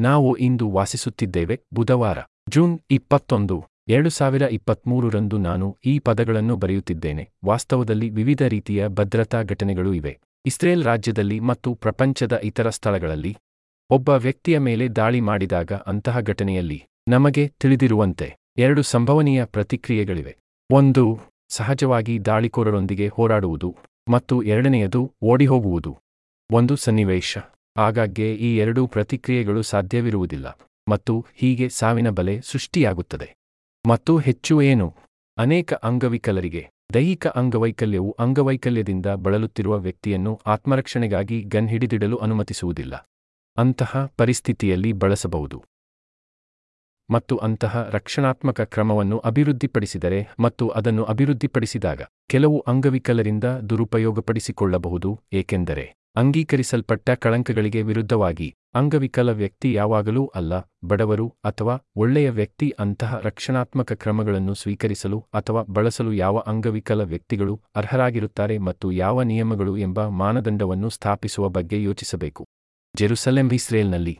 ನಾವು ಇಂದು ವಾಸಿಸುತ್ತಿದ್ದೇವೆ ಬುಧವಾರ, ಜೂನ್ ಇಪ್ಪತ್ತೊಂದು, ಎರಡು ಸಾವಿರ ಇಪ್ಪತ್ಮೂರರಂದು ನಾನು ಈ ಪದಗಳನ್ನು ಬರೆಯುತ್ತಿದ್ದೇನೆ. ವಾಸ್ತವದಲ್ಲಿ ವಿವಿಧ ರೀತಿಯ ಭದ್ರತಾ ಘಟನೆಗಳು ಇವೆ. ಇಸ್ರೇಲ್ ರಾಜ್ಯದಲ್ಲಿ ಮತ್ತು ಪ್ರಪಂಚದ ಇತರ ಸ್ಥಳಗಳಲ್ಲಿ ಒಬ್ಬ ವ್ಯಕ್ತಿಯ ಮೇಲೆ ದಾಳಿ ಮಾಡಿದಾಗ ಅಂತಹ ಘಟನೆಯಲ್ಲಿ ನಮಗೆ ತಿಳಿದಿರುವಂತೆ ಎರಡು ಸಂಭವನೀಯ ಪ್ರತಿಕ್ರಿಯೆಗಳಿವೆ. ಒಂದು, ಸಹಜವಾಗಿ ದಾಳಿಕೋರರೊಂದಿಗೆ ಹೋರಾಡುವುದು ಮತ್ತು ಎರಡನೆಯದು ಓಡಿಹೋಗುವುದು. ಒಂದು ಸನ್ನಿವೇಶ. ಆಗಾಗ್ಗೆ ಈ ಎರಡೂ ಪ್ರತಿಕ್ರಿಯೆಗಳು ಸಾಧ್ಯವಿರುವುದಿಲ್ಲ ಮತ್ತು ಹೀಗೆ ಸಾವಿನ ಬಲೆ ಸೃಷ್ಟಿಯಾಗುತ್ತದೆ. ಮತ್ತು ಹೆಚ್ಚು ಏನು? ಅನೇಕ ಅಂಗವಿಕಲರಿಗೆ, ದೈಹಿಕ ಅಂಗವೈಕಲ್ಯವು ಅಂಗವೈಕಲ್ಯದಿಂದ ಬಳಲುತ್ತಿರುವ ವ್ಯಕ್ತಿಯನ್ನು ಆತ್ಮರಕ್ಷಣೆಗಾಗಿ ಗನ್ ಹಿಡಿದಿಡಲು ಅನುಮತಿಸುವುದಿಲ್ಲ. ಅಂತಹ ಪರಿಸ್ಥಿತಿಯಲ್ಲಿ ಬಳಸಬಹುದು. ಮತ್ತು ಅಂತಹ ರಕ್ಷಣಾತ್ಮಕ ಕ್ರಮವನ್ನು ಅಭಿವೃದ್ಧಿಪಡಿಸಿದರೆ ಮತ್ತು ಅದನ್ನು ಅಭಿವೃದ್ಧಿಪಡಿಸಿದಾಗ ಕೆಲವು ಅಂಗವಿಕಲರಿಂದ ದುರುಪಯೋಗಪಡಿಸಿಕೊಳ್ಳಬಹುದು ಏಕೆಂದರೆ ಅಂಗೀಕರಿಸಲ್ಪಟ್ಟ ಕಳಂಕಗಳಿಗೆ ವಿರುದ್ಧವಾಗಿ. ಅಂಗವಿಕಲ ವ್ಯಕ್ತಿ ಯಾವಾಗಲೂ ಅಲ್ಲ, ಬಡವರು ಅಥವಾ ಒಳ್ಳೆಯ ವ್ಯಕ್ತಿ ಅಂತಹ ರಕ್ಷಣಾತ್ಮಕ ಕ್ರಮಗಳನ್ನು ಸ್ವೀಕರಿಸಲು ಅಥವಾ ಬಳಸಲು ಯಾವ ಅಂಗವಿಕಲ ವ್ಯಕ್ತಿಗಳು ಅರ್ಹರಾಗಿರುತ್ತಾರೆ ಮತ್ತು ಯಾವ ನಿಯಮಗಳು ಎಂಬ ಮಾನದಂಡವನ್ನು ಸ್ಥಾಪಿಸುವ ಬಗ್ಗೆ ಯೋಚಿಸಬೇಕು. ಜೆರುಸಲೆಂ, ಇಸ್ರೇಲ್ನಲ್ಲಿ